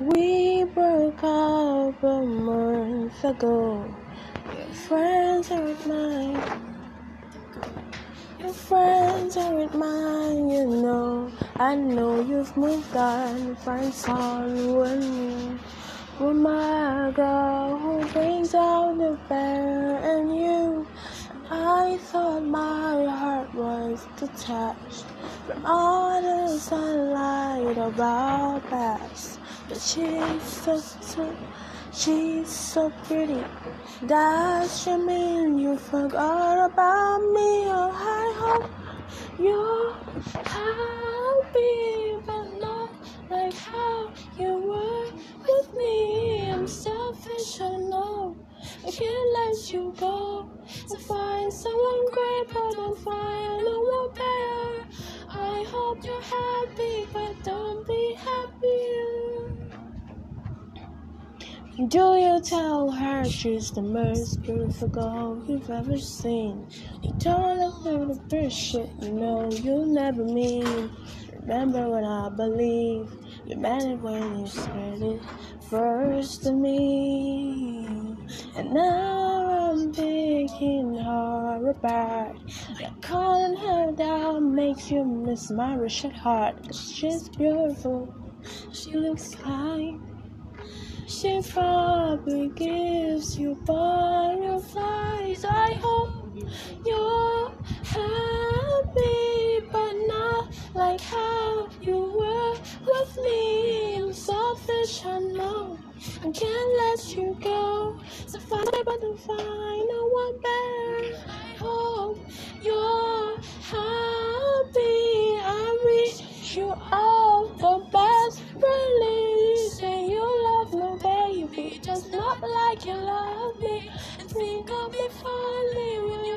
We broke up a month ago. Your friends aren't mine. Your friends aren't mine, you know. I know you've moved on. Find someone new. With my girl who brings out the bear in you. I thought my heart was detached from all the sunlight of our past. But she's so sweet, she's so pretty. Does she mean you forgot about me? Oh, I hope you're happy, but not like how you were with me. I'm selfish, I know. I can't let you go. To find someone great, but don't find no one better. I hope you're happy, but don't be Do you tell her she's the most beautiful girl you've ever seen? You don't like the shit you know you'll never meet. Remember when I believe you meant it when you said it first to me. And now I'm picking her apart. Like calling her down makes you miss my Richard heart. Cause she's beautiful, she looks kind. She probably gives you butterflies. I hope you're happy, but not like how you were with me. I'm selfish, I know. I can't let you go. So find it, but like you love me and think I'll be falling. when you